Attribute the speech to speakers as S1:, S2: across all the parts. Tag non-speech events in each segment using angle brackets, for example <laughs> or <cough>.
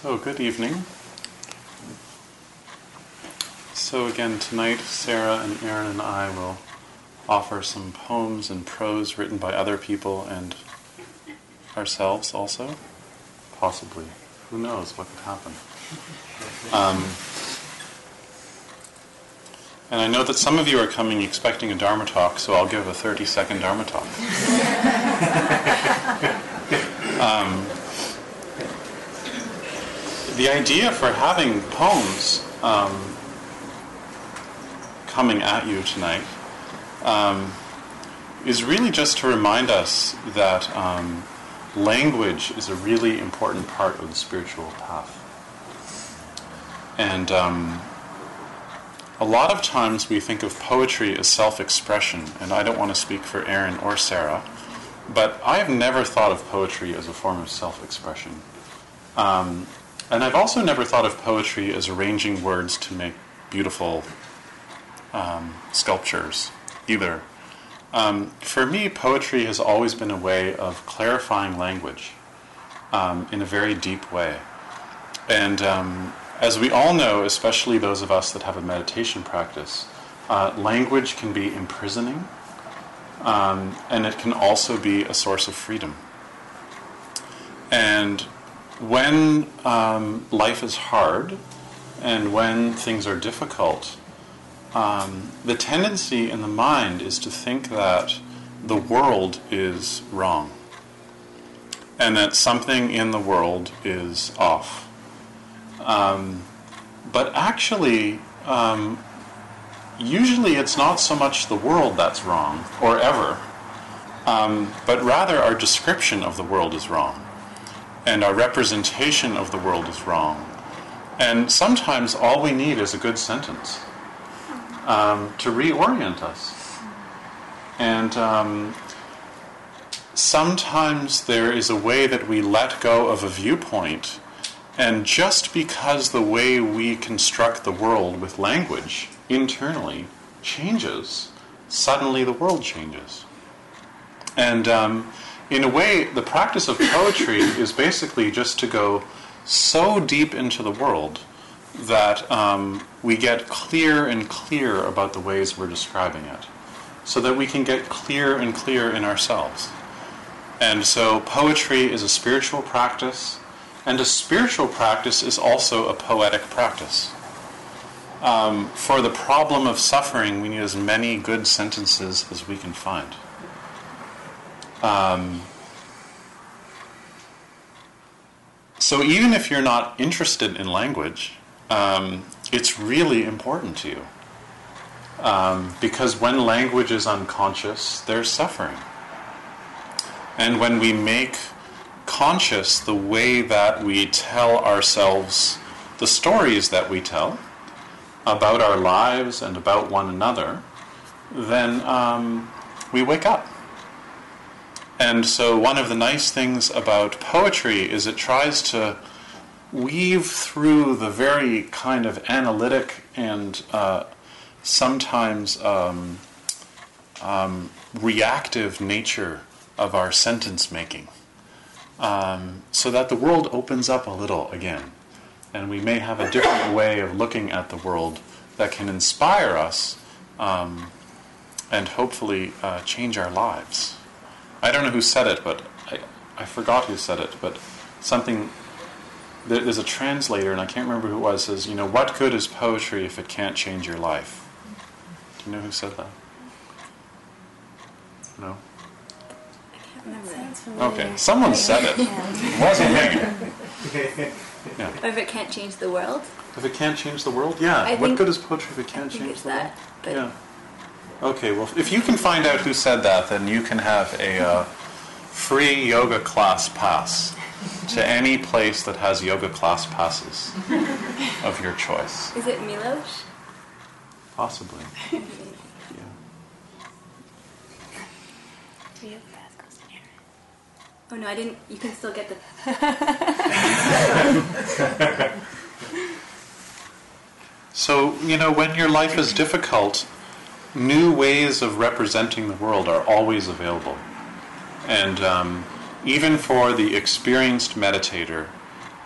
S1: So, good evening. So, again, tonight Sarah and Aaron and I will offer some poems and prose written by other people and ourselves also. Possibly. Who knows what could happen? Um, and I know that some of you are coming expecting a Dharma talk, so I'll give a 30 second Dharma talk. <laughs> um, the idea for having poems um, coming at you tonight um, is really just to remind us that um, language is a really important part of the spiritual path. And um, a lot of times we think of poetry as self expression, and I don't want to speak for Aaron or Sarah, but I have never thought of poetry as a form of self expression. Um, and I've also never thought of poetry as arranging words to make beautiful um, sculptures either. Um, for me, poetry has always been a way of clarifying language um, in a very deep way. And um, as we all know, especially those of us that have a meditation practice, uh, language can be imprisoning um, and it can also be a source of freedom. And when um, life is hard and when things are difficult, um, the tendency in the mind is to think that the world is wrong and that something in the world is off. Um, but actually, um, usually it's not so much the world that's wrong, or ever, um, but rather our description of the world is wrong and our representation of the world is wrong. And sometimes all we need is a good sentence um, to reorient us. And um, sometimes there is a way that we let go of a viewpoint, and just because the way we construct the world with language internally changes, suddenly the world changes. And um, in a way, the practice of poetry is basically just to go so deep into the world that um, we get clear and clear about the ways we're describing it, so that we can get clear and clear in ourselves. And so, poetry is a spiritual practice, and a spiritual practice is also a poetic practice. Um, for the problem of suffering, we need as many good sentences as we can find. Um, so even if you're not interested in language, um, it's really important to you. Um, because when language is unconscious, there's suffering. And when we make conscious the way that we tell ourselves the stories that we tell about our lives and about one another, then um, we wake up. And so, one of the nice things about poetry is it tries to weave through the very kind of analytic and uh, sometimes um, um, reactive nature of our sentence making um, so that the world opens up a little again. And we may have a different way of looking at the world that can inspire us um, and hopefully uh, change our lives. I don't know who said it, but I, I forgot who said it, but something. There's a translator, and I can't remember who it was, says, you know, what good is poetry if it can't change your life? Do you know who said that? No? Okay, someone said it. It wasn't me. <laughs> Yeah.
S2: If it can't change the world,
S1: If it can't change the world, yeah.
S2: I
S1: what
S2: think-
S1: good is poetry if it can't
S2: think
S1: change
S2: it's
S1: the world?
S2: that. But
S1: Yeah. Okay, well, if you can find out who said that, then you can have a uh, free yoga class pass to any place that has yoga class passes of your choice.
S2: is it Milosz?
S1: Possibly. <laughs> Yeah.
S2: Oh no, I didn't. You can still get the. <laughs>
S1: So, you know, when your life is difficult, new ways of representing the world are always available. And um, even for the experienced meditator,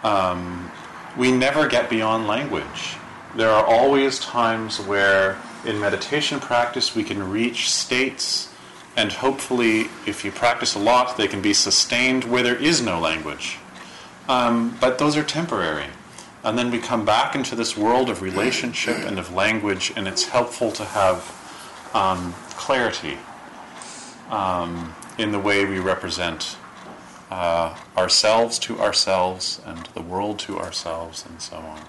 S1: um, we never get beyond language. There are always times where, in meditation practice, we can reach states, and hopefully, if you practice a lot, they can be sustained where there is no language. Um, but those are temporary. And then we come back into this world of relationship and of language, and it's helpful to have um, clarity um, in the way we represent uh, ourselves to ourselves and the world to ourselves and so on.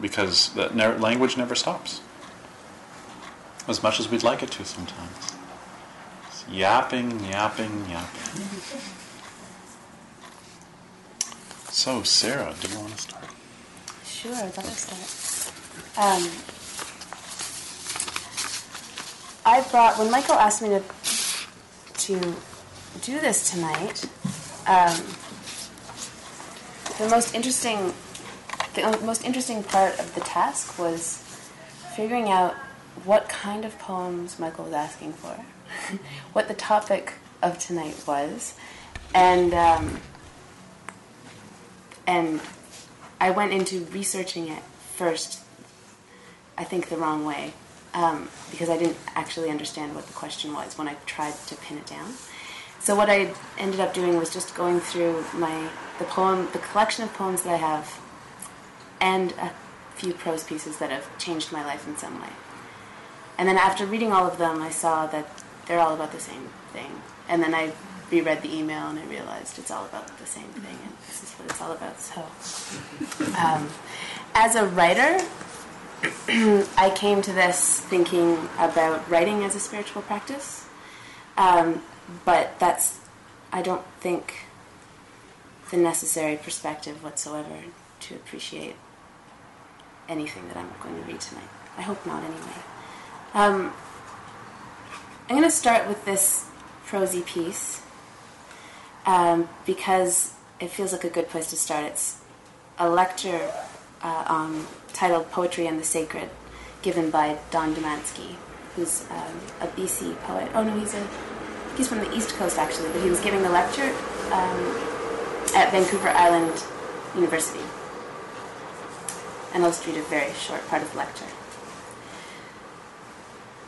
S1: Because the ne- language never stops, as much as we'd like it to sometimes. It's yapping, yapping, yapping. So, Sarah, do you want to start?
S3: Sure, I'd love to start. Um, I brought when Michael asked me to to do this tonight. Um, the most interesting, the most interesting part of the task was figuring out what kind of poems Michael was asking for, <laughs> what the topic of tonight was, and um, and I went into researching it first, I think the wrong way, um, because I didn't actually understand what the question was when I tried to pin it down. So what I ended up doing was just going through my the poem, the collection of poems that I have, and a few prose pieces that have changed my life in some way. And then after reading all of them, I saw that they're all about the same thing. And then I reread the email and I realized it's all about the same thing, and this is what it's all about. So, um, as a writer, <clears throat> I came to this thinking about writing as a spiritual practice, um, but that's I don't think the necessary perspective whatsoever to appreciate anything that I'm going to read tonight. I hope not, anyway. Um, I'm going to start with this prosy piece um, because it feels like a good place to start. It's a lecture uh, on, titled Poetry and the Sacred, given by Don Domanski, who's um, a BC poet. Oh no, he's a he's from the East Coast actually, but he was giving a lecture um, at Vancouver Island University. And I'll read a very short part of the lecture.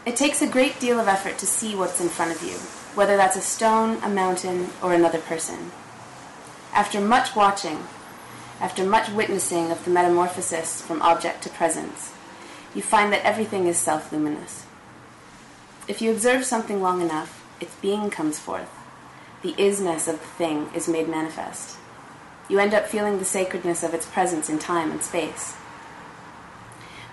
S3: It takes a great deal of effort to see what's in front of you, whether that's a stone, a mountain, or another person. After much watching, after much witnessing of the metamorphosis from object to presence, you find that everything is self luminous. If you observe something long enough, its being comes forth. The isness of the thing is made manifest. You end up feeling the sacredness of its presence in time and space.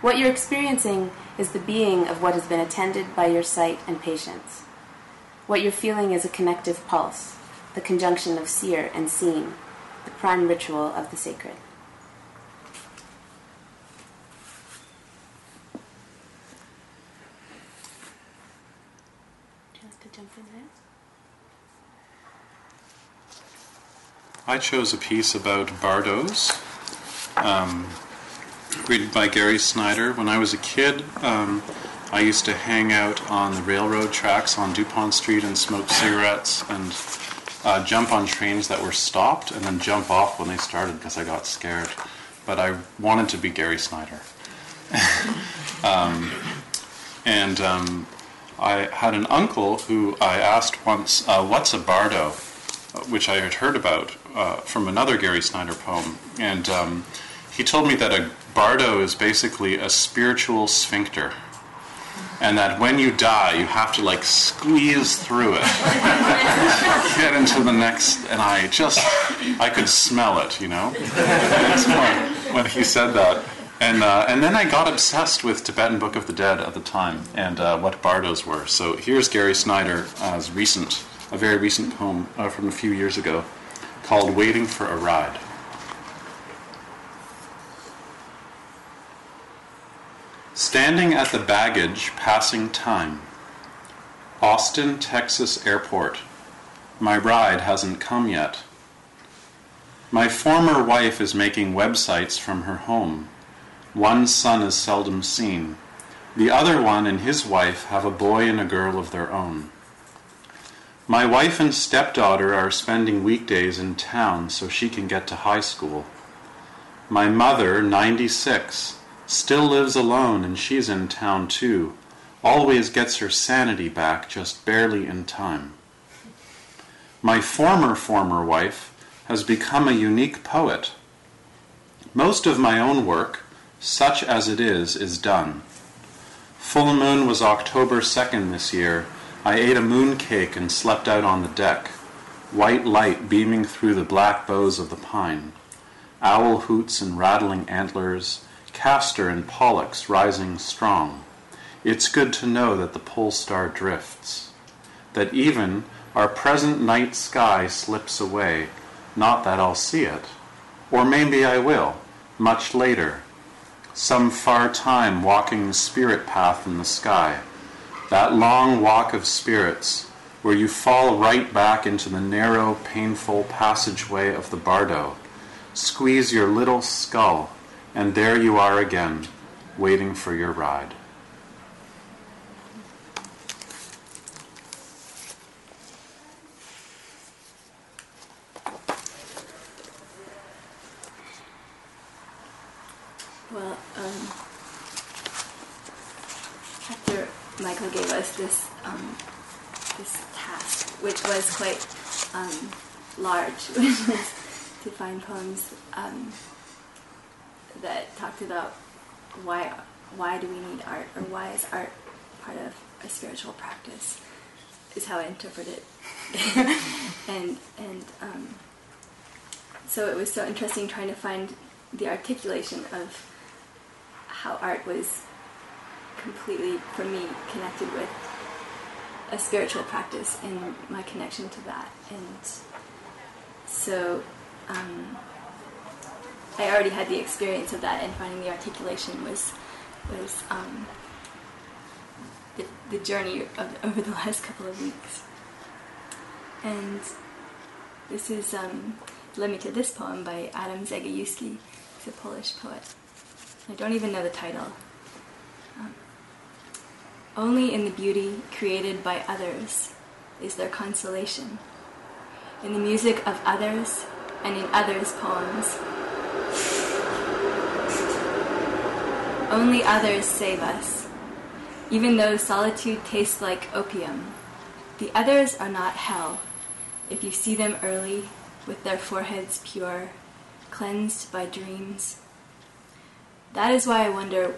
S3: What you're experiencing is the being of what has been attended by your sight and patience. What you're feeling is a connective pulse, the conjunction of seer and seen, the prime ritual of the sacred. Do you want to jump in there?
S1: I chose a piece about bardos, um, written by Gary Snyder. When I was a kid, um, I used to hang out on the railroad tracks on Dupont Street and smoke cigarettes and uh, jump on trains that were stopped and then jump off when they started because I got scared. But I wanted to be Gary Snyder. <laughs> um, and um, I had an uncle who I asked once, uh, "What's a bardo?" which I had heard about uh, from another Gary Snyder poem, and um, he told me that a bardo is basically a spiritual sphincter and that when you die, you have to like squeeze through it, get into the next. And I just, I could smell it, you know. when, when he said that, and uh, and then I got obsessed with Tibetan Book of the Dead at the time and uh, what bardos were. So here's Gary Snyder's recent, a very recent poem uh, from a few years ago, called "Waiting for a Ride." Standing at the baggage, passing time. Austin, Texas Airport. My ride hasn't come yet. My former wife is making websites from her home. One son is seldom seen. The other one and his wife have a boy and a girl of their own. My wife and stepdaughter are spending weekdays in town so she can get to high school. My mother, 96, Still lives alone and she's in town too. Always gets her sanity back just barely in time. My former former wife has become a unique poet. Most of my own work, such as it is, is done. Full moon was October 2nd this year. I ate a moon cake and slept out on the deck, white light beaming through the black boughs of the pine, owl hoots and rattling antlers, Castor and Pollux rising strong. It's good to know that the pole star drifts, that even our present night sky slips away, not that I'll see it, or maybe I will, much later, some far time walking the spirit path in the sky, that long walk of spirits where you fall right back into the narrow, painful passageway of the bardo, squeeze your little skull and there you are again, waiting for your ride.
S2: Well, um, after Michael gave us this um, this task, which was quite um, large, which was <laughs> to find poems that talked about why why do we need art or why is art part of a spiritual practice is how I interpret it. <laughs> And and um, so it was so interesting trying to find the articulation of how art was completely for me connected with a spiritual practice and my connection to that. And so um, I already had the experience of that, and finding the articulation was was um, the, the journey of, over the <laughs> last couple of weeks. And this is um, led me to this poem by Adam Zagajewski. He's a Polish poet. I don't even know the title. Um, Only in the beauty created by others is there consolation. In the music of others and in others' poems Only others save us. Even though solitude tastes like opium, the others are not hell. If you see them early, with their foreheads pure, cleansed by dreams. That is why I wonder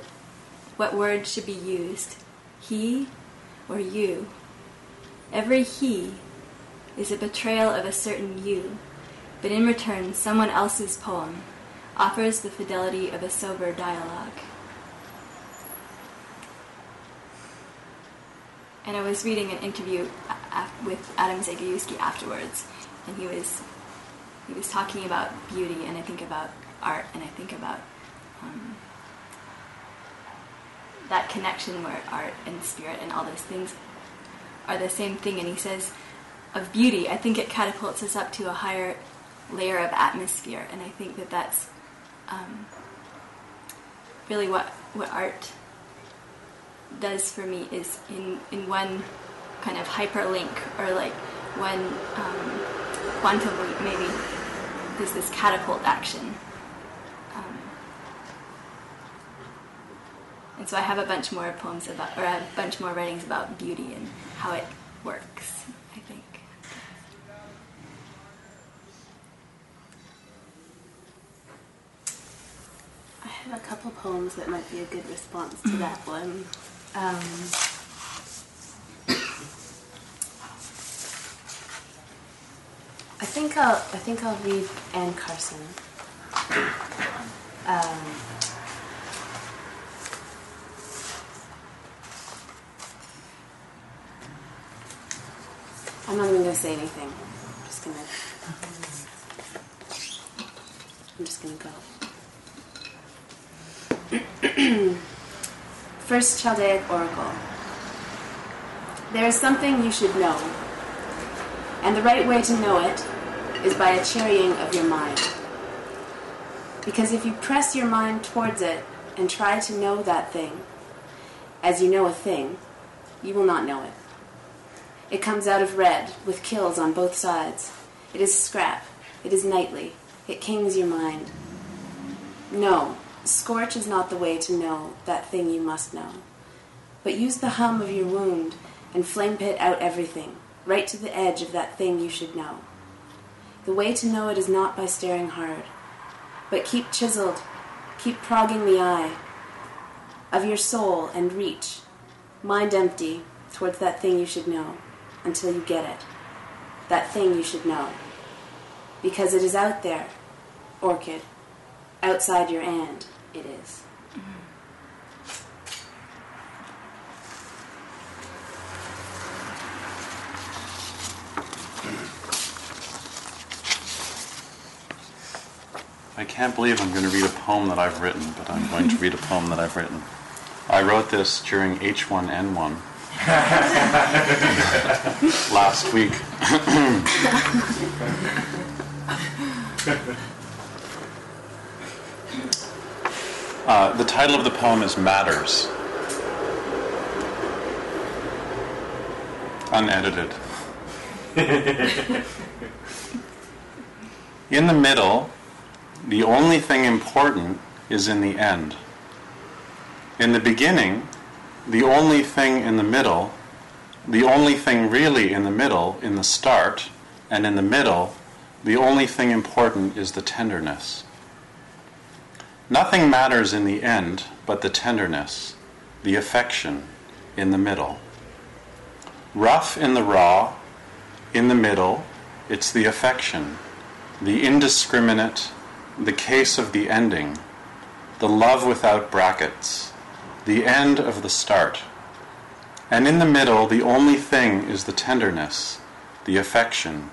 S2: what word should be used, he or you. Every he is a betrayal of a certain you, but in return, someone else's poem offers the fidelity of a sober dialogue. And I was reading an interview with Adam Zagajewski afterwards, and he was he was talking about beauty, and I think about art, and I think about um, that connection where art and spirit and all those things are the same thing. And he says of beauty, I think it catapults us up to a higher layer of atmosphere, and I think that that's um, really what what art does for me is in, in one kind of hyperlink or like one um, quantum leap maybe there's this catapult action um, and so I have a bunch more poems about, or a bunch more writings about beauty and how it works. I think.
S3: I have a couple poems that might be a good response to that one. Um, I think I'll I think I'll read Anne Carson. Um, I'm not even to say anything. I'm just to. I'm just to go. <clears throat> First Chaldaic Oracle. There is something you should know, and the right way to know it is by a cherrying of your mind. Because if you press your mind towards it and try to know that thing, as you know a thing, you will not know it. It comes out of red, with kills on both sides. It is scrap. It is nightly. It kings your mind. No, scorch is not the way to know that thing you must know. But use the hum of your wound and flame pit out everything, right to the edge of that thing you should know. The way to know it is not by staring hard, but keep chiseled, keep progging the eye of your soul and reach, mind empty, towards that thing you should know until you get it. That thing you should know. Because it is out there, orchid. Outside your and, it is.
S1: I can't believe I'm going to read a poem that I've written, but I'm going to read a poem that I've written. I wrote this during H1N1 <laughs> last week. <laughs> uh, the title of the poem is Matters. Unedited. <laughs> In the middle, the only thing important is in the end. In the beginning, the only thing in the middle, the only thing really in the middle, in the start, and in the middle, the only thing important is the tenderness. Nothing matters in the end but the tenderness, the affection in the middle. Rough in the raw, in the middle, it's the affection, the indiscriminate, the case of the ending, the love without brackets, the end of the start. And in the middle, the only thing is the tenderness, the affection,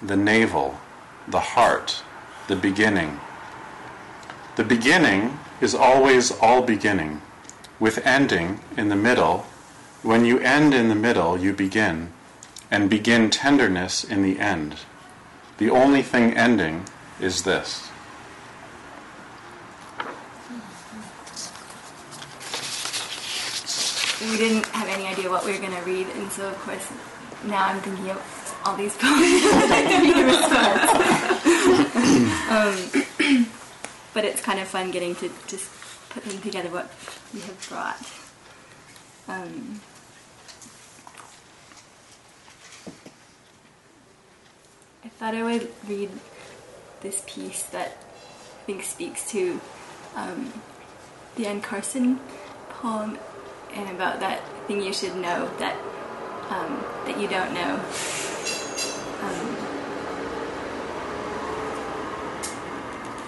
S1: the navel, the heart, the beginning. The beginning is always all beginning, with ending in the middle. When you end in the middle, you begin, and begin tenderness in the end. The only thing ending is this.
S2: we didn't have any idea what we were going to read, and so of course now I'm thinking of all these poems <laughs> I'd like to read in response. um, but it's kind of fun getting to just put them together what we have brought. Um, I thought I would read this piece that I think speaks to um, the Anne Carson poem and about that thing you should know that um, that you don't know.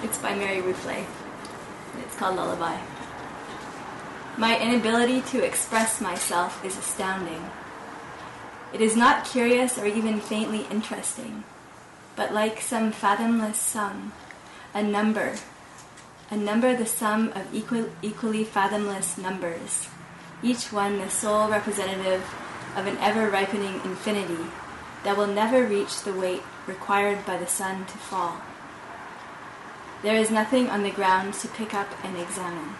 S2: It's by Mary Ruefle. It's called Lullaby. My inability to express myself is astounding. It is not curious or even faintly interesting, but like some fathomless sum, a number, a number the sum of equal, equally fathomless numbers each one the sole representative of an ever ripening infinity that will never reach the weight required by the sun to fall. There is nothing on the ground to pick up and examine.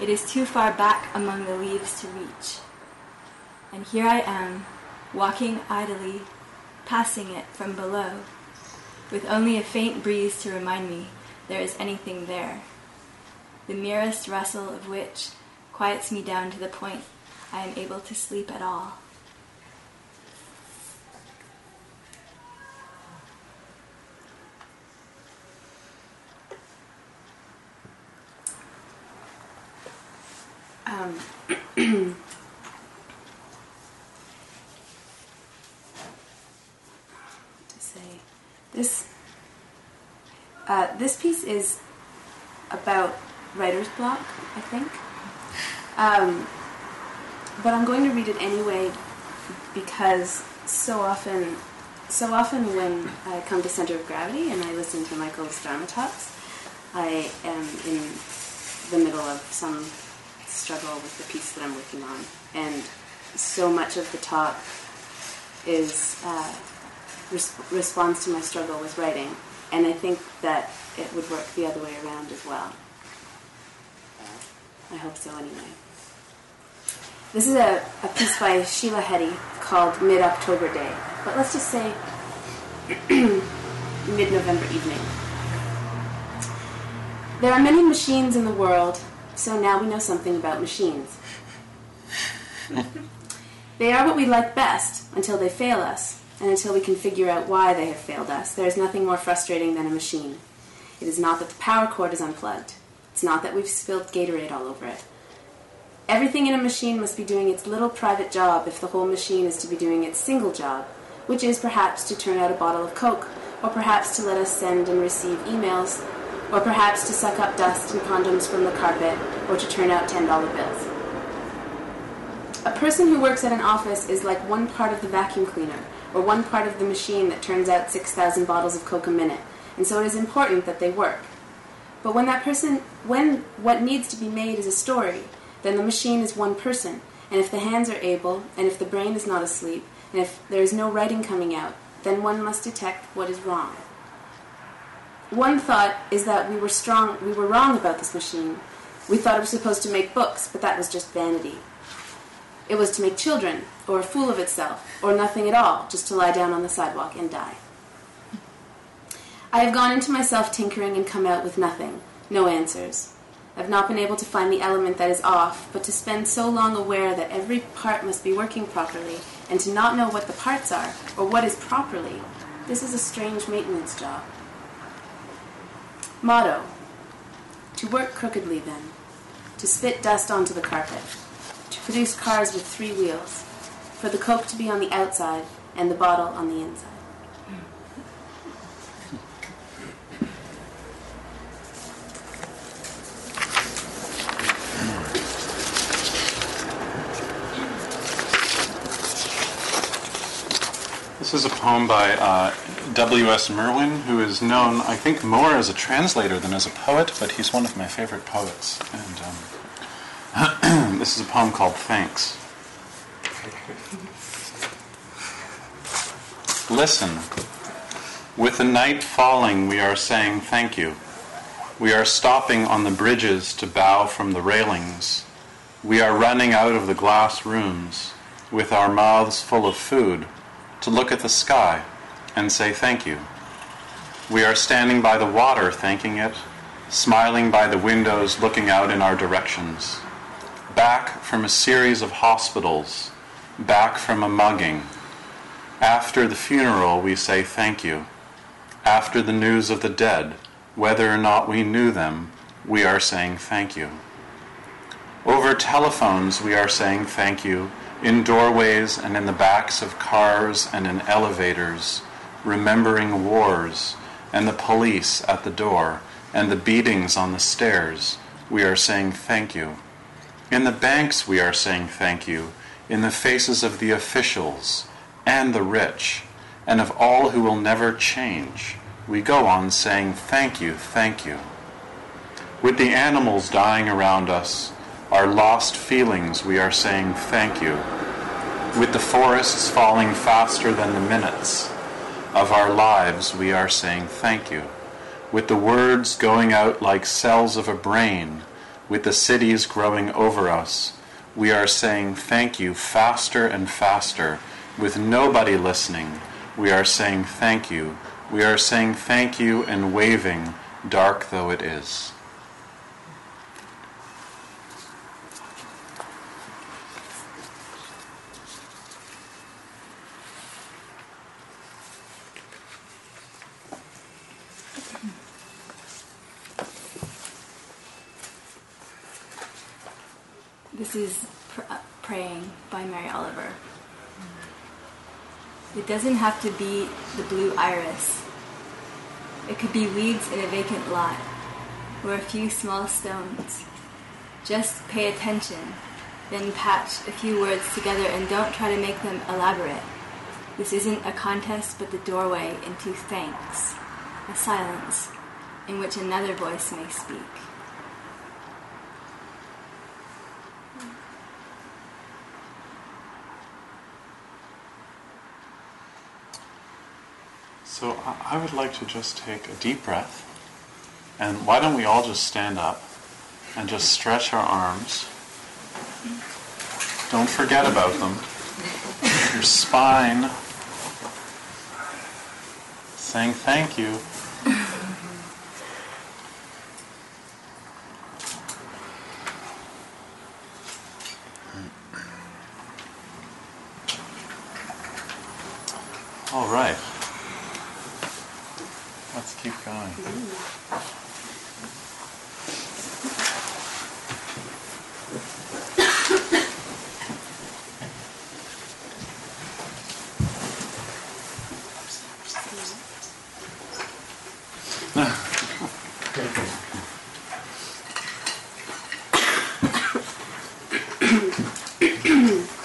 S2: It is too far back among the leaves to reach. And here I am, walking idly, passing it from below, with only a faint breeze to remind me there is anything there, the merest rustle of which quiets me down to the point I am able to sleep at all.
S3: Um, to say this uh, this piece is about writer's block, I think. Um, but I'm going to read it anyway because so often, so often when I come to Center of Gravity and I listen to Michael's Dharma talks, I am in the middle of some struggle with the piece that I'm working on, and so much of the talk is uh, res- responds to my struggle with writing, and I think that it would work the other way around as well. I hope so, anyway. This is a, a piece by Sheila Heti called Mid October Day, but let's just say <clears throat> mid November evening. There are many machines in the world, so now we know something about machines. they are what we like best until they fail us, and until we can figure out why they have failed us. There is nothing more frustrating than a machine. It is not that the power cord is unplugged. It's not that we've spilled Gatorade all over it. Everything in a machine must be doing its little private job if the whole machine is to be doing its single job, which is perhaps to turn out a bottle of Coke, or perhaps to let us send and receive emails, or perhaps to suck up dust and condoms from the carpet, or to turn out $10 bills. A person who works at an office is like one part of the vacuum cleaner, or one part of the machine that turns out 6,000 bottles of Coke a minute, and so it is important that they work. But when that person, when what needs to be made is a story, then the machine is one person, and if the hands are able, and if the brain is not asleep, and if there is no writing coming out, then one must detect what is wrong. One thought is that we were strong, we were wrong about this machine. We thought it was supposed to make books, but that was just vanity. It was to make children, or a fool of itself, or nothing at all, just to lie down on the sidewalk and die. I have gone into myself tinkering and come out with nothing, no answers. I've not been able to find the element that is off, but to spend so long aware that every part must be working properly, and to not know what the parts are, or what is properly, this is a strange maintenance job. Motto. To work crookedly, then, to spit dust onto the carpet, to produce cars with three wheels, for the coke to be on the outside and the bottle on the inside.
S1: This is a poem by uh, W.S. Merwin, who is known, I think, more as a translator than as a poet, but he's one of my favorite poets. And um, <clears throat> this is a poem called Thanks. Listen. With the night falling, we are saying thank you. We are stopping on the bridges to bow from the railings. We are running out of the glass rooms with our mouths full of food to look at the sky and say thank you. We are standing by the water thanking it, smiling by the windows looking out in our directions. Back from a series of hospitals, back from a mugging. After the funeral, we say thank you. After the news of the dead, whether or not we knew them, we are saying thank you. Over telephones, we are saying thank you in doorways and in the backs of cars and in elevators, remembering wars and the police at the door and the beatings on the stairs, we are saying thank you. In the banks, we are saying thank you, in the faces of the officials and the rich, and of all who will never change. We go on saying thank you, thank you. With the animals dying around us, our lost feelings, we are saying thank you. With the forests falling faster than the minutes of our lives, we are saying thank you. With the words going out like cells of a brain, with the cities growing over us, we are saying thank you faster and faster. With nobody listening, we are saying thank you. We are saying thank you and waving, dark though it is.
S2: This is pr- uh, Praying by Mary Oliver. It doesn't have to be the blue iris. It could be weeds in a vacant lot, or a few small stones. Just pay attention, then patch a few words together and don't try to make them elaborate. This isn't a contest but the doorway into thanks, a silence in which another voice may speak.
S1: So I would like to just take a deep breath. And why don't we all just stand up and just stretch our arms? Don't forget about them. Your spine saying thank you. All right. Let's keep going. Mm.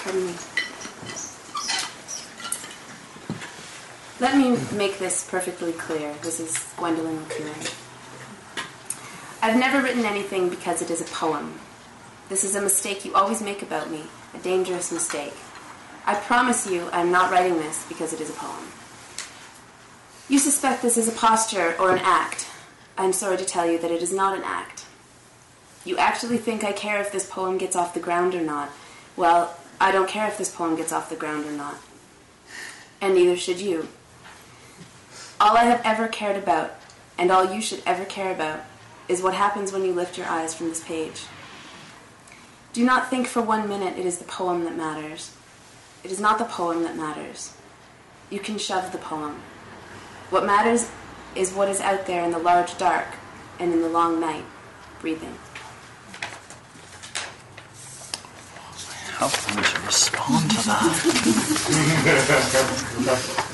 S3: Pardon me. Let me this perfectly clear. This is Gwendolyn MacEwen. I've never written anything because it is a poem. This is a mistake you always make about me, a dangerous mistake. I promise you I'm not writing this because it is a poem. You suspect this is a posture or an act. I'm sorry to tell you that it is not an act. You actually think I care if this poem gets off the ground or not. Well, I don't care if this poem gets off the ground or not. And neither should you. All I have ever cared about, and all you should ever care about, is what happens when you lift your eyes from this page. Do not think for one minute it is the poem that matters. It is not the poem that matters. You can shove the poem. What matters is what is out there in the large dark and in the long night, breathing.
S4: How would you respond to that? <laughs>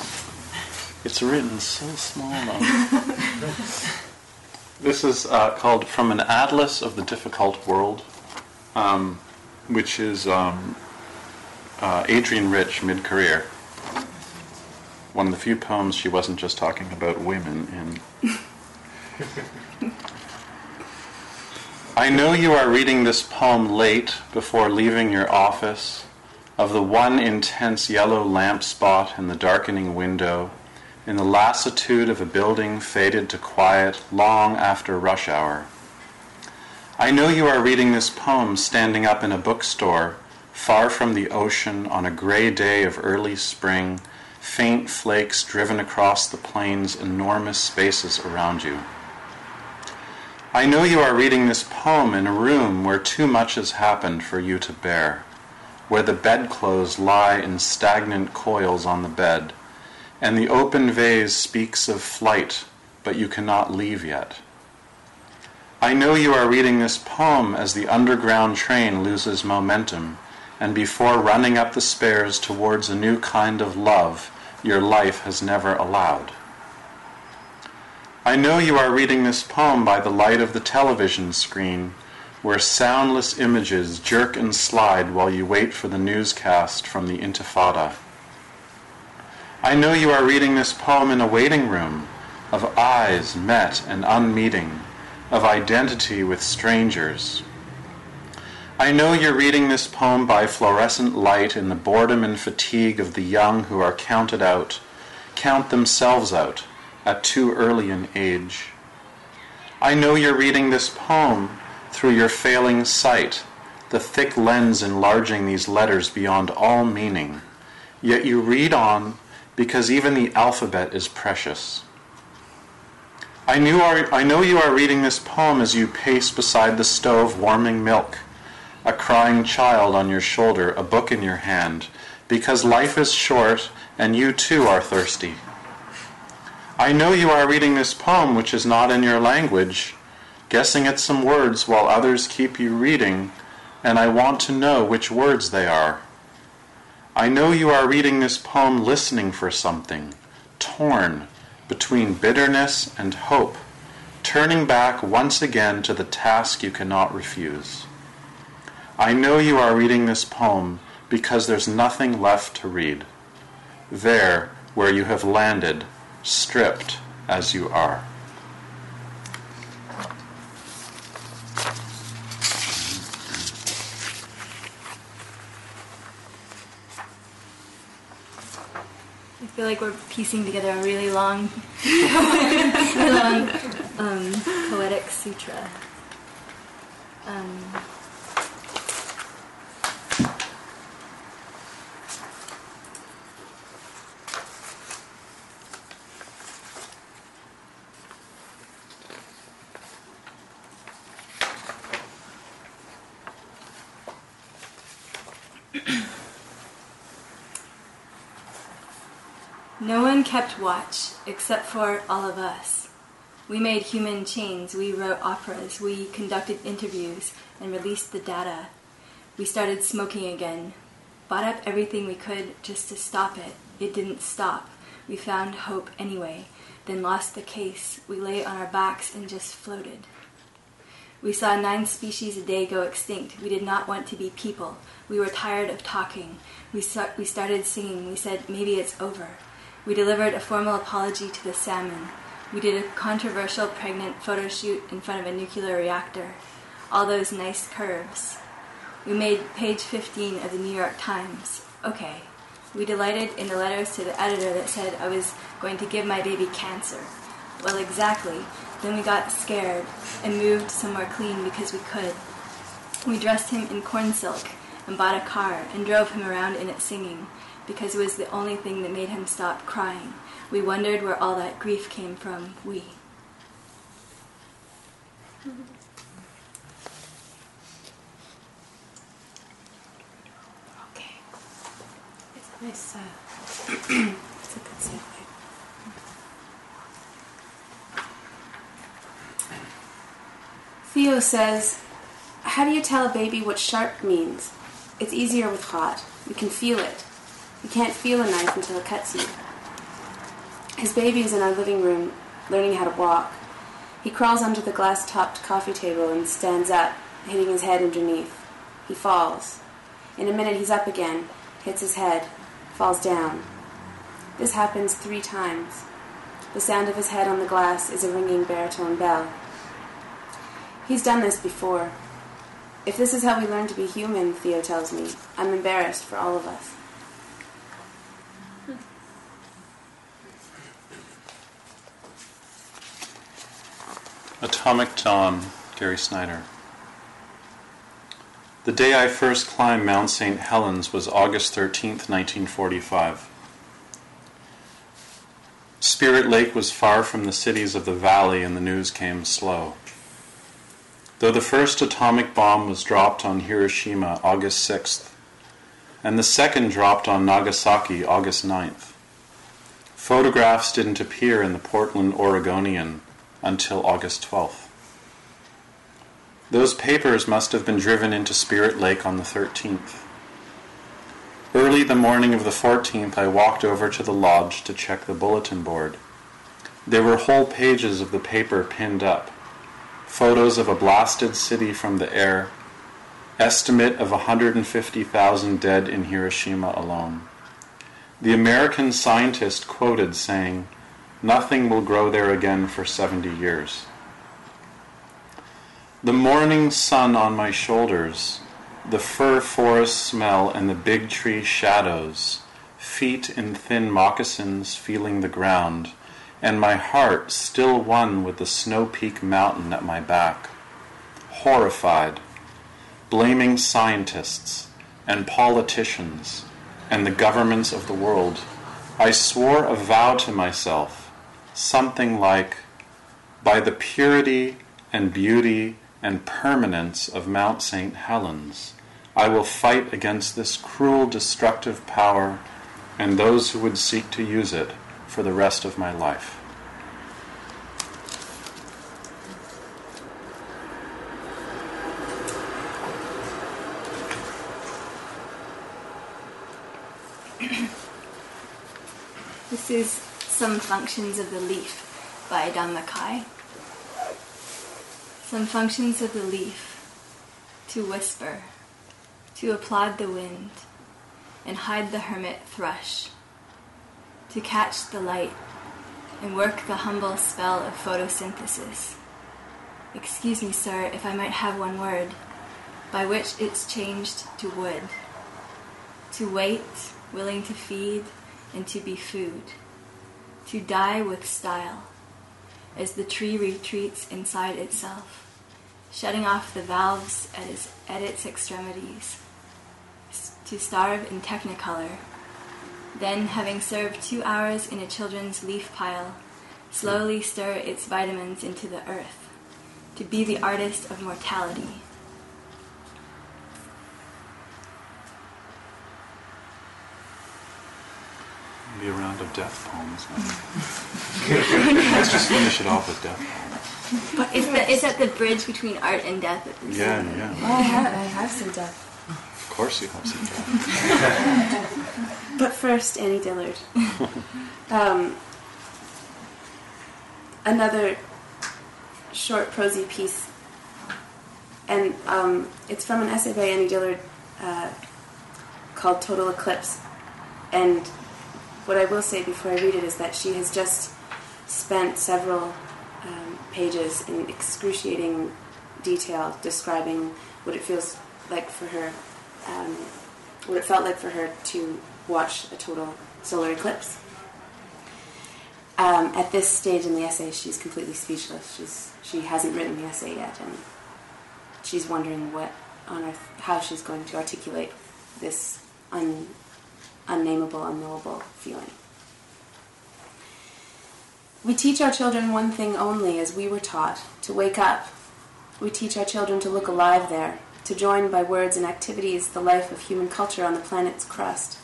S1: It's written so small though. this is uh, called From an Atlas of the Difficult World, um, which is um, uh, Adrienne Rich mid career. One of the few poems she wasn't just talking about women in. I know you are reading this poem late before leaving your office, of the one intense yellow lamp spot in the darkening window, in the lassitude of a building faded to quiet long after rush hour. I know you are reading this poem standing up in a bookstore, far from the ocean on a gray day of early spring, faint flakes driven across the plain's enormous spaces around you. I know you are reading this poem in a room where too much has happened for you to bear, where the bedclothes lie in stagnant coils on the bed, and the open vase speaks of flight, but you cannot leave yet. I know you are reading this poem as the underground train loses momentum, and before running up the spares towards a new kind of love your life has never allowed. I know you are reading this poem by the light of the television screen, where soundless images jerk and slide while you wait for the newscast from the Intifada. I know you are reading this poem in a waiting room of eyes met and unmeeting, of identity with strangers. I know you're reading this poem by fluorescent light in the boredom and fatigue of the young who are counted out, count themselves out at too early an age. I know you're reading this poem through your failing sight, the thick lens enlarging these letters beyond all meaning. Yet you read on because even the alphabet is precious. I, knew I know you are reading this poem as you pace beside the stove warming milk, a crying child on your shoulder, a book in your hand, because life is short and you too are thirsty. I know you are reading this poem which is not in your language, guessing at some words while others keep you reading, and I want to know which words they are. I know you are reading this poem listening for something, torn between bitterness and hope, turning back once again to the task you cannot refuse. I know you are reading this poem because there's nothing left to read. There, where you have landed, stripped as you are.
S2: Feel like we're piecing together a really long, <laughs> really long um, poetic sutra. Um, No one kept watch except for all of us. We made human chains, we wrote operas, we conducted interviews and released the data. We started smoking again, bought up everything we could just to stop it. It didn't stop. We found hope anyway, then lost the case. We lay on our backs and just floated. We saw nine species a day go extinct. We did not want to be people. We were tired of talking. We, sa- we started singing. We said, maybe it's over. We delivered a formal apology to the salmon. We did a controversial pregnant photo shoot in front of a nuclear reactor. All those nice curves. We made page 15 of the New York Times. Okay. We delighted in the letters to the editor that said I was going to give my baby cancer. Well, exactly. Then we got scared and moved somewhere clean because we could. We dressed him in corn silk and bought a car and drove him around in it singing because it was the only thing that made him stop crying. We wondered where all that grief came from. We.
S3: Okay. It's a nice, uh, <clears throat> it's a good segue. Theo says, How do you tell a baby what sharp means? It's easier with hot. You can feel it. You can't feel a knife until it cuts you. His baby is in our living room, learning how to walk. He crawls under the glass topped coffee table and stands up, hitting his head underneath. He falls. In a minute, he's up again, hits his head, falls down. This happens three times. The sound of his head on the glass is a ringing baritone bell. He's done this before. If this is how we learn to be human, Theo tells me, I'm embarrassed for all of us.
S1: Atomic Dawn, Gary Snyder. The day I first climbed Mount St. Helens was August 13, 1945. Spirit Lake was far from the cities of the valley and the news came slow. Though the first atomic bomb was dropped on Hiroshima August 6th, and the second dropped on Nagasaki August 9th, photographs didn't appear in the Portland Oregonian until August 12th. Those papers must have been driven into Spirit Lake on the 13th. Early the morning of the 14th, I walked over to the lodge to check the bulletin board. There were whole pages of the paper pinned up. Photos of a blasted city from the air. Estimate of 150,000 dead in Hiroshima alone. The American scientist quoted saying, Nothing will grow there again for 70 years. The morning sun on my shoulders, the fir forest smell and the big tree shadows, feet in thin moccasins feeling the ground, and my heart still one with the snow peak mountain at my back. Horrified, blaming scientists and politicians and the governments of the world, I swore a vow to myself, something like, By the purity and beauty and permanence of Mount St. Helens, I will fight against this cruel destructive power and those who would seek to use it for the rest of my life.
S2: this is some Functions of the Leaf by Don McKay. Some functions of the leaf to whisper, to applaud the wind, and hide the hermit thrush, to catch the light and work the humble spell of photosynthesis. Excuse me, sir, if I might have one word, by which it's changed to wood, to wait, willing to feed, and to be food, to die with style, as the tree retreats inside itself, shutting off the valves at its, at its extremities, to starve in technicolor, then, having served two hours in a children's leaf pile, slowly stir its vitamins into the earth, to be the artist of mortality.
S1: Be a round of death poems. <laughs> Let's just finish it off with death poems.
S2: But it's, the, it's at the bridge between art and death. At the
S1: Yeah, yeah.
S3: Oh, I have, I have some death.
S1: Of course you have some death. <laughs>
S3: But first, Annie Dillard. <laughs> um, another short prosy piece, and um, it's from an essay by Annie Dillard uh, called Total Eclipse. And what I will say before I read it is that she has just spent several um, pages in excruciating detail describing what it feels like for her, um, what it felt like for her to watch a total solar eclipse. Um, at this stage in the essay, she's completely speechless. She's she hasn't written the essay yet, and she's wondering what on earth, how she's going to articulate this un, unnameable, unknowable feeling. We teach our children one thing only, as we were taught to wake up. We teach our children to look alive there, to join by words and activities the life of human culture on the planet's crust.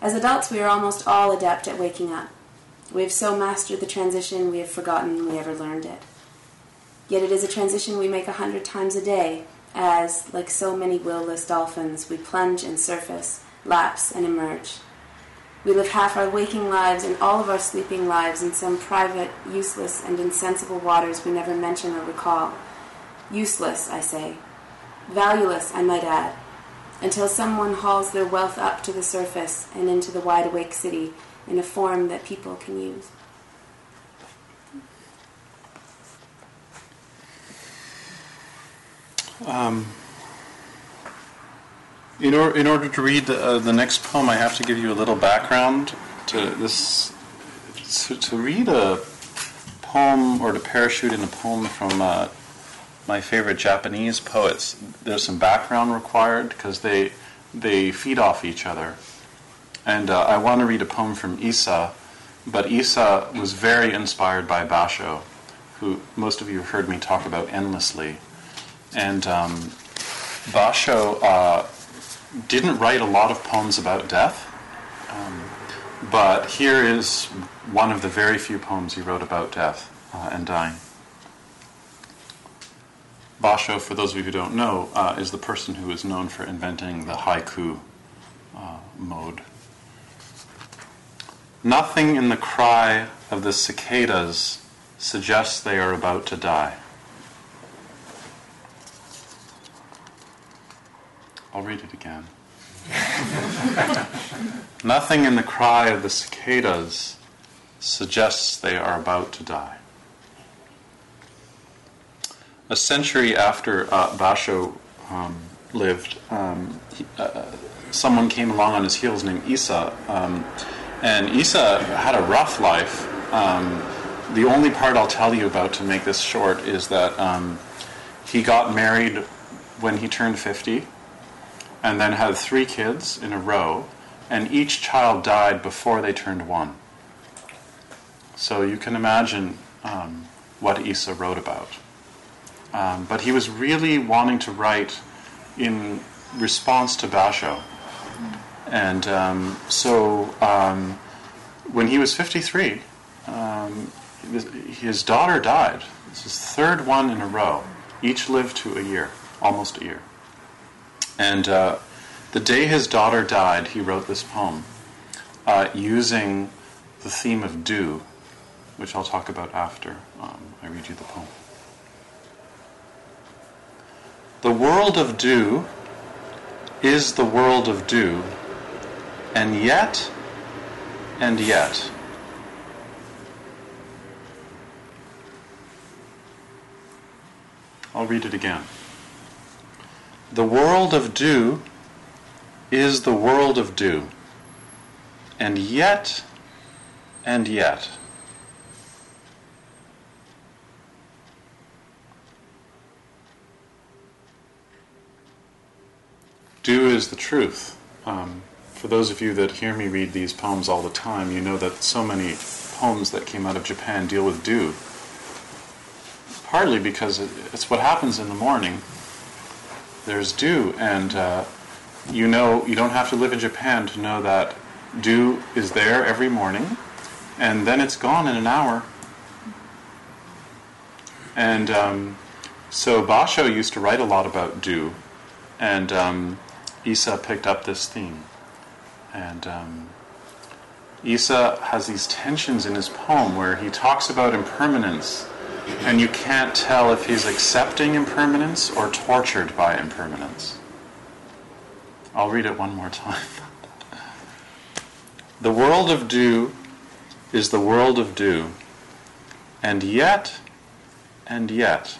S3: As adults, we are almost all adept at waking up. We have so mastered the transition, we have forgotten we ever learned it. Yet it is a transition we make a hundred times a day, as, like so many willless dolphins, we plunge and surface, lapse and emerge. We live half our waking lives and all of our sleeping lives in some private, useless, and insensible waters we never mention or recall. Useless, I say. Valueless, I might add, until someone hauls their wealth up to the surface and into the wide awake city in a form that people can use.
S1: Um, in, or, in order to read the, uh, the next poem, I have to give you a little background to this. To, to read a poem or to parachute in a poem from uh, my favorite Japanese poets, there's some background required because they they feed off each other. And uh, I want to read a poem from Issa, but Issa was very inspired by Basho, who most of you have heard me talk about endlessly. And um, Basho uh, didn't write a lot of poems about death, um, but here is one of the very few poems he wrote about death uh, and dying. Basho, for those of you who don't know, uh, is the person who is known for inventing the haiku uh, mode. Nothing in the cry of the cicadas suggests they are about to die. I'll read it again. Nothing in the cry of the cicadas suggests they are about to die. A century after uh, Basho um, lived, um, he, uh, someone came along on his heels named Issa, um, and Issa had a rough life. Um, the only part I'll tell you about to make this short is that um, he got married when he turned 50 and then had three kids in a row, and each child died before they turned one. So you can imagine um, what Issa wrote about. Um, but he was really wanting to write in response to Basho. And um, so um, when he was 53, um, his daughter died. This is third one in a row. Each lived to a year, almost a year. And uh, the day his daughter died, he wrote this poem uh, using the theme of dew, which I'll talk about after um, I read you the poem. The world of dew is the world of dew, and yet, and yet, I'll read it again. The world of dew is the world of dew, and yet, and yet, dew is the truth. Um, for those of you that hear me read these poems all the time, you know that so many poems that came out of Japan deal with dew. Partly because it's what happens in the morning. There's dew, and uh, you know you don't have to live in Japan to know that dew is there every morning, and then it's gone in an hour. And um, so Basho used to write a lot about dew, and um, Issa picked up this theme. And um, Issa has these tensions in his poem where he talks about impermanence, and you can't tell if he's accepting impermanence or tortured by impermanence. I'll read it one more time. <laughs> the world of dew is the world of dew, and yet, and yet,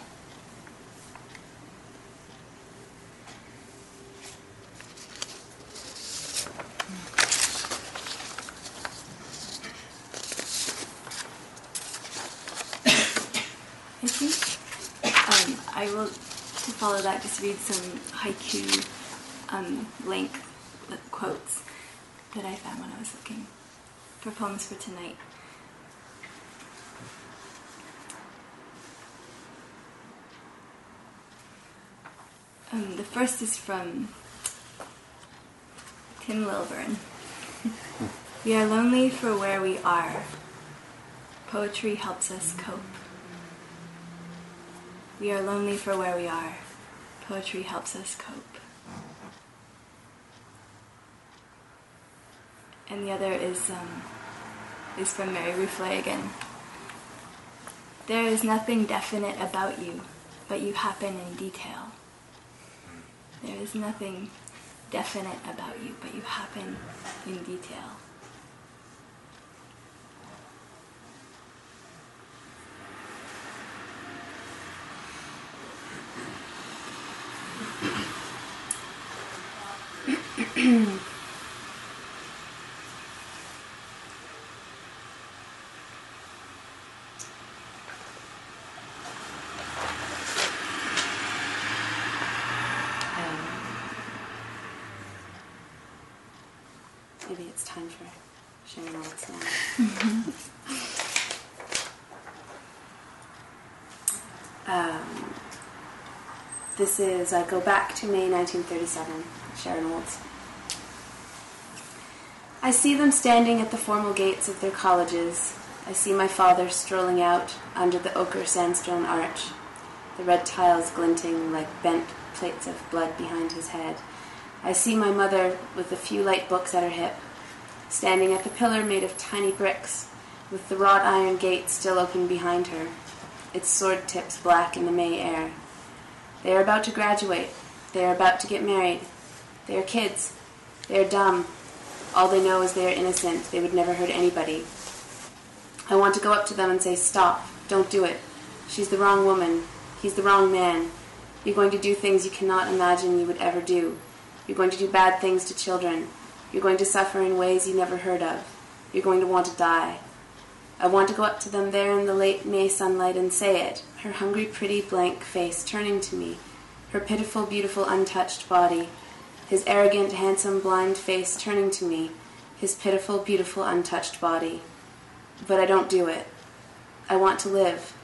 S2: I think um, I will, to follow that, just read some haiku um, length quotes that I found when I was looking for poems for tonight. Um, the first is from Tim Lilburn. <laughs> we are lonely for where we are. Poetry helps us cope. We are lonely for where we are. Poetry helps us cope. And the other is um, is from Mary Ruefle again. There is nothing definite about you, but you happen in detail. There is nothing definite about you, but you happen in detail.
S3: Um, time for sharing notes now. um, this is I go back to May 1937. Sharon Olds. I see them standing at the formal gates of their colleges. I see my father strolling out under the ochre sandstone arch, the red tiles glinting like bent plates of blood behind his head. I see my mother with a few light books at her hip, standing at the pillar made of tiny bricks, with the wrought iron gate still open behind her, its sword tips black in the May air. They are about to graduate. They are about to get married. They are kids. They are dumb. All they know is they are innocent. They would never hurt anybody. I want to go up to them and say, Stop. Don't do it. She's the wrong woman. He's the wrong man. You're going to do things you cannot imagine you would ever do. You're going to do bad things to children. You're going to suffer in ways you never heard of. You're going to want to die. I want to go up to them there in the late May sunlight and say it, her hungry, pretty, blank face turning to me, her pitiful, beautiful, untouched body, his arrogant, handsome, blind face turning to me, his pitiful, beautiful, untouched body. But I don't do it. I want to live.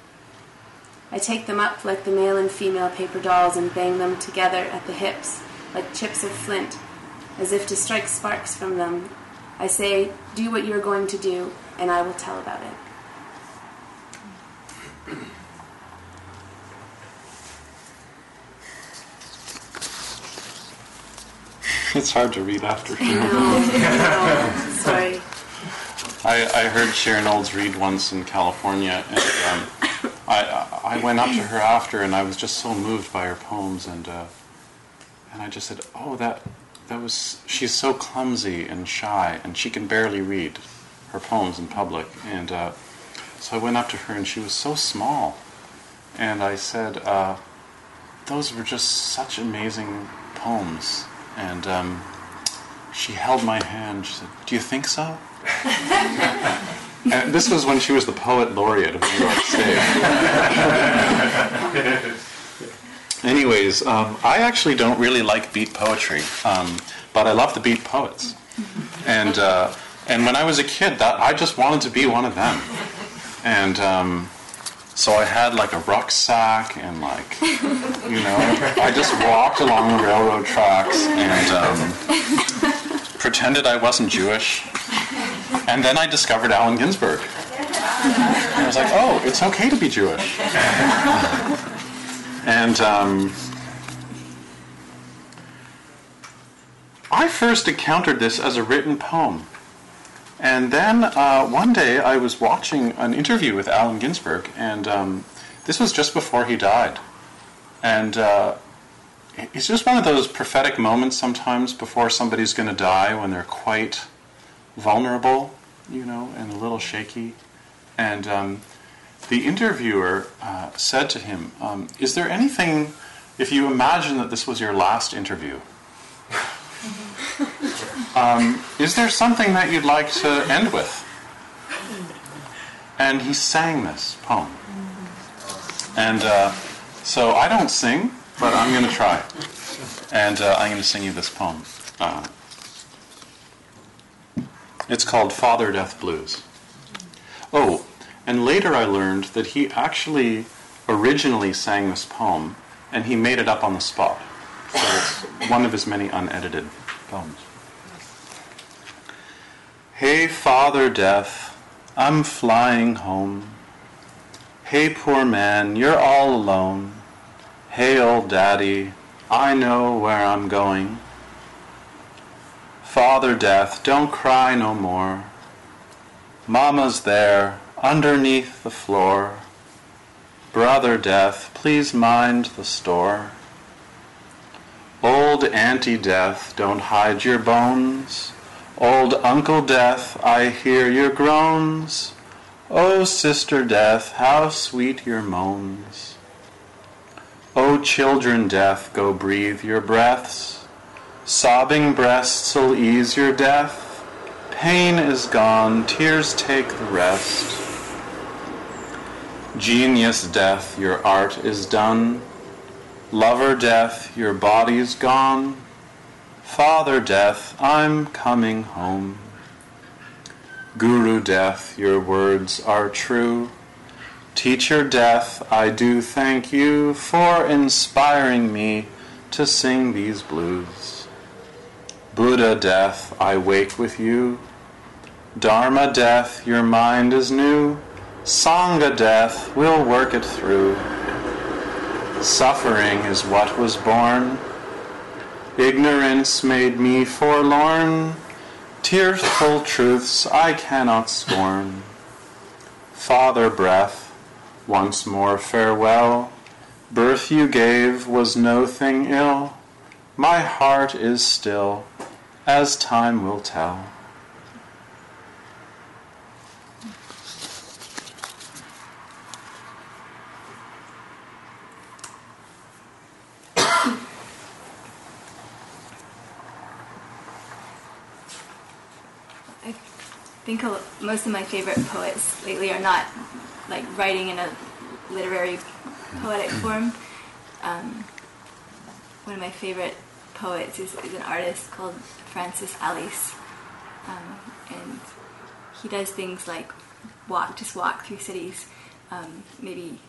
S3: I take them up like the male and female paper dolls and bang them together at the hips, like chips of flint, as if to strike sparks from them. I say, Do what you are going to do, and I will tell about it. <laughs>
S1: It's hard to read after.
S3: No, no, sorry. <laughs>
S1: I, I heard Sharon Olds read once in California, and um, <coughs> I, I went up to her after, and I was just so moved by her poems, and uh, and I just said, "Oh, that that was she's so clumsy and shy, and she can barely read her poems in public." And uh, so I went up to her, and she was so small, and I said, uh, "Those were just such amazing poems," and um, she held my hand. She said, "Do you think so?" <laughs> and this was when she was the poet laureate of New York State. <laughs> Anyways, um, I actually don't really like beat poetry, um, but I love the beat poets. And uh, and when I was a kid, that I just wanted to be one of them. And um, so I had like a rucksack and like, you know, I just walked along the railroad tracks and um, pretended I wasn't Jewish. And then I discovered Allen Ginsberg. And I was like, oh, it's okay to be Jewish. <laughs> and um, I first encountered this as a written poem. And then uh, one day I was watching an interview with Allen Ginsberg, and um, this was just before he died. And uh, it's just one of those prophetic moments sometimes before somebody's going to die when they're quite vulnerable, you know, and a little shaky. And um, the interviewer uh, said to him, um, Is there anything, if you imagine that this was your last interview, <laughs> um, is there something that you'd like to end with? And he sang this poem. And uh, so I don't sing, but I'm going to try. And uh, I'm going to sing you this poem. Uh, it's called Father Death Blues. Oh, and later I learned that he actually originally sang this poem and he made it up on the spot. So it's one of his many unedited poems. Hey, Father Death, I'm flying home. Hey, poor man, you're all alone. Hey, old daddy, I know where I'm going. Father Death, don't cry no more. Mama's there, underneath the floor. Brother Death, please mind the store. Old Auntie Death, don't hide your bones. Old Uncle Death, I hear your groans. O Sister Death, how sweet your moans. O children Death, go breathe your breaths. Sobbing breasts'll ease your death. Pain is gone, tears take the rest. Genius death, your art is done. Lover death, your body's gone. Father death, I'm coming home. Guru death, your words are true. Teacher death, I do thank you for inspiring me to sing these blues. Buddha death, I wake with you. Dharma death, your mind is new. Sangha death, we'll work it through. Suffering is what was born. Ignorance made me forlorn. Tearful truths I cannot scorn. Father breath, once more farewell. Birth you gave was no thing ill. My heart is still as time will tell.
S2: I think a- most of my favorite poets lately are not like writing in a literary poetic form. Um, one of my favorite poets is, is an artist called Francis Alÿs, um, and he does things like walk, just walk through cities. Um, maybe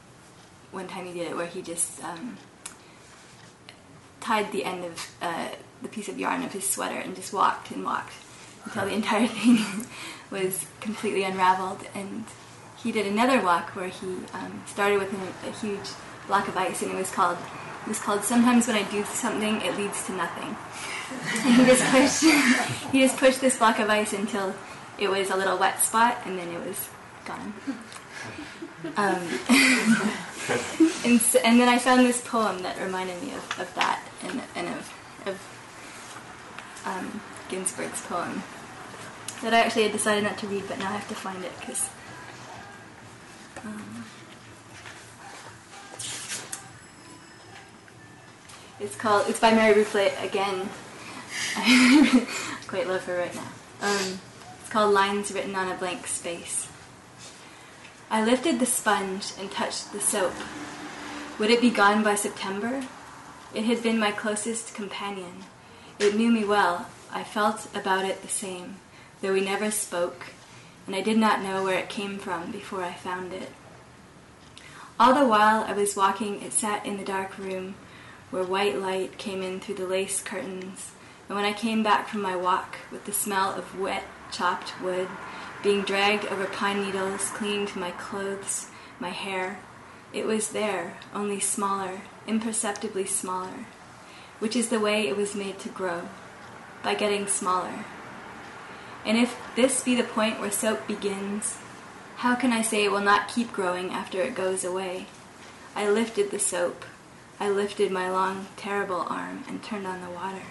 S2: one time he did it where he just um, tied the end of uh, the piece of yarn of his sweater and just walked and walked until the entire <laughs> thing was completely unraveled. And he did another walk where he um, started with a, a huge block of ice, and it was called it was called "Sometimes When I Do Something, It Leads to Nothing." <laughs> And he just pushed <laughs> he just pushed this block of ice until it was a little wet spot, and then it was gone. Um, and, so, and then I found this poem that reminded me of, of that and, and of, of um, Ginsberg's poem that I actually had decided not to read, but now I have to find it because. Um, it's called. It's by Mary Ruefle again. I <laughs> quite love her right now. Um, it's called Lines Written on a Blank Space. I lifted the sponge and touched the soap. Would it be gone by September? It had been my closest companion. It knew me well. I felt about it the same, though we never spoke, and I did not know where it came from before I found it. All the while I was walking, it sat in the dark room where white light came in through the lace curtains, and when I came back from my walk with the smell of wet, chopped wood, being dragged over pine needles, clinging to my clothes, my hair. It was there, only smaller, imperceptibly smaller, which is the way it was made to grow, by getting smaller. And if this be the point where soap begins, how can I say it will not keep growing after it goes away? I lifted the soap. I lifted my long, terrible arm and turned on the water.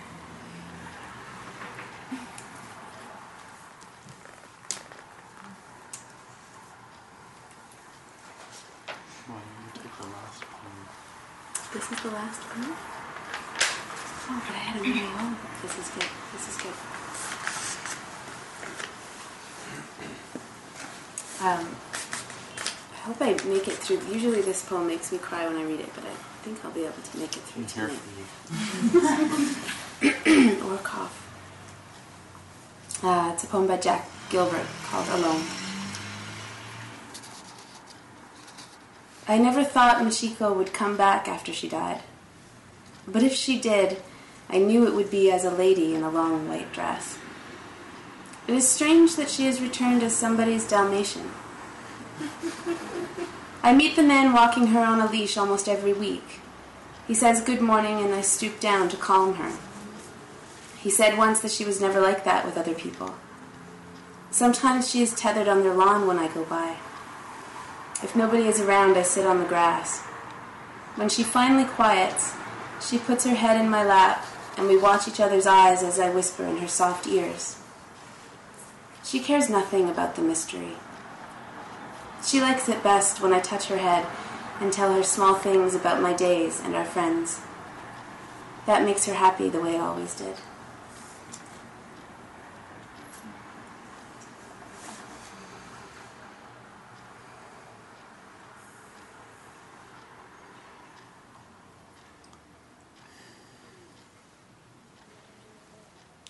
S2: This is the last one.
S3: Oh, but I had a. This is good. This is good. Um, I hope I make it through. Usually, this poem makes me cry when I read it, but I think I'll be able to make it through tonight. <coughs> or cough. Uh, it's a poem by Jack Gilbert called Alone. I never thought Michiko would come back after she died. But if she did, I knew it would be as a lady in a long white dress. It is strange that she has returned as somebody's Dalmatian. I meet the man walking her on a leash almost every week. He says good morning, and I stoop down to calm her. He said once that she was never like that with other people. Sometimes she is tethered on their lawn when I go by. If nobody is around, I sit on the grass. When she finally quiets, she puts her head in my lap, and we watch each other's eyes as I whisper in her soft ears. She cares nothing about the mystery. She likes it best when I touch her head and tell her small things about my days and our friends. That makes her happy the way it always did.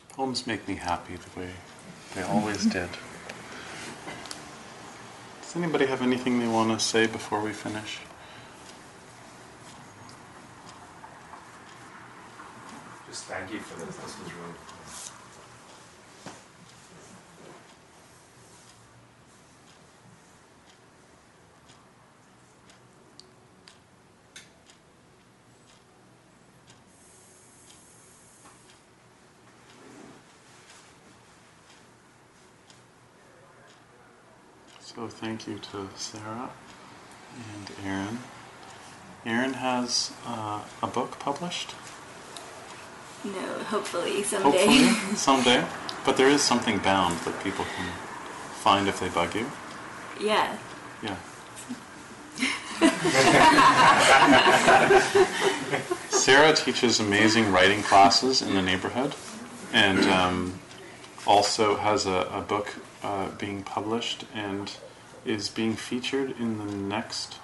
S1: Poems make me happy the way they always did. Does anybody have anything they want to say before we finish?
S5: Just thank you for this. This was really
S1: So thank you to Sarah and Aaron. Aaron has uh, a book published,
S2: No, hopefully someday.
S1: hopefully <laughs> someday. But there is something bound that people can find if they bug you.
S2: yeah.
S1: Yeah. <laughs> Sarah teaches amazing writing classes in the neighborhood and um, also has a, a book uh, being published and is being featured in the next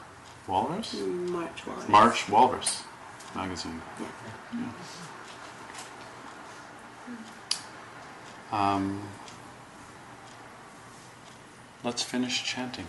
S1: Walrus?
S3: March Walrus.
S1: March Walrus magazine. Um, let's finish chanting.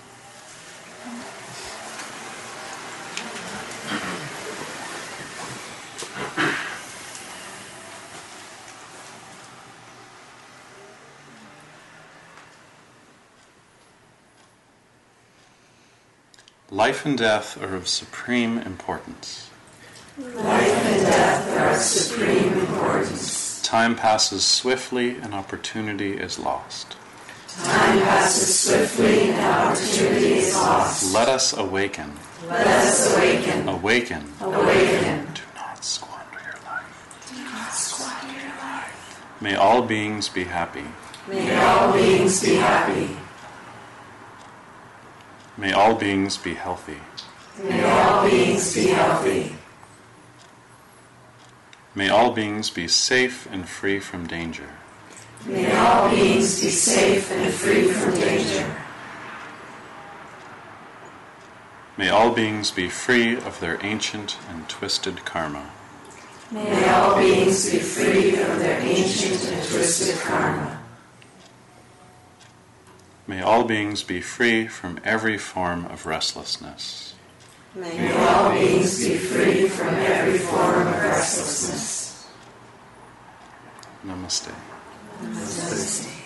S1: Life and death are of supreme importance. Life and death are of supreme importance. Time passes swiftly and opportunity is lost.
S6: Time passes swiftly and opportunity is lost.
S1: Let us awaken.
S6: Let us awaken.
S1: Awaken.
S6: Awaken.
S1: Do not squander your life.
S6: Do not squander your life.
S1: May all beings be happy.
S6: May all beings be happy.
S1: May all beings be healthy.
S6: May all beings be healthy.
S1: May all beings be safe and free from danger.
S6: May all beings be safe and free from danger.
S1: May all beings be free of their ancient and twisted karma.
S6: May all beings be free from their ancient and twisted karma.
S1: May all beings be free from every form of restlessness.
S6: May all beings be free from every form of restlessness.
S1: Namaste.
S6: Namaste.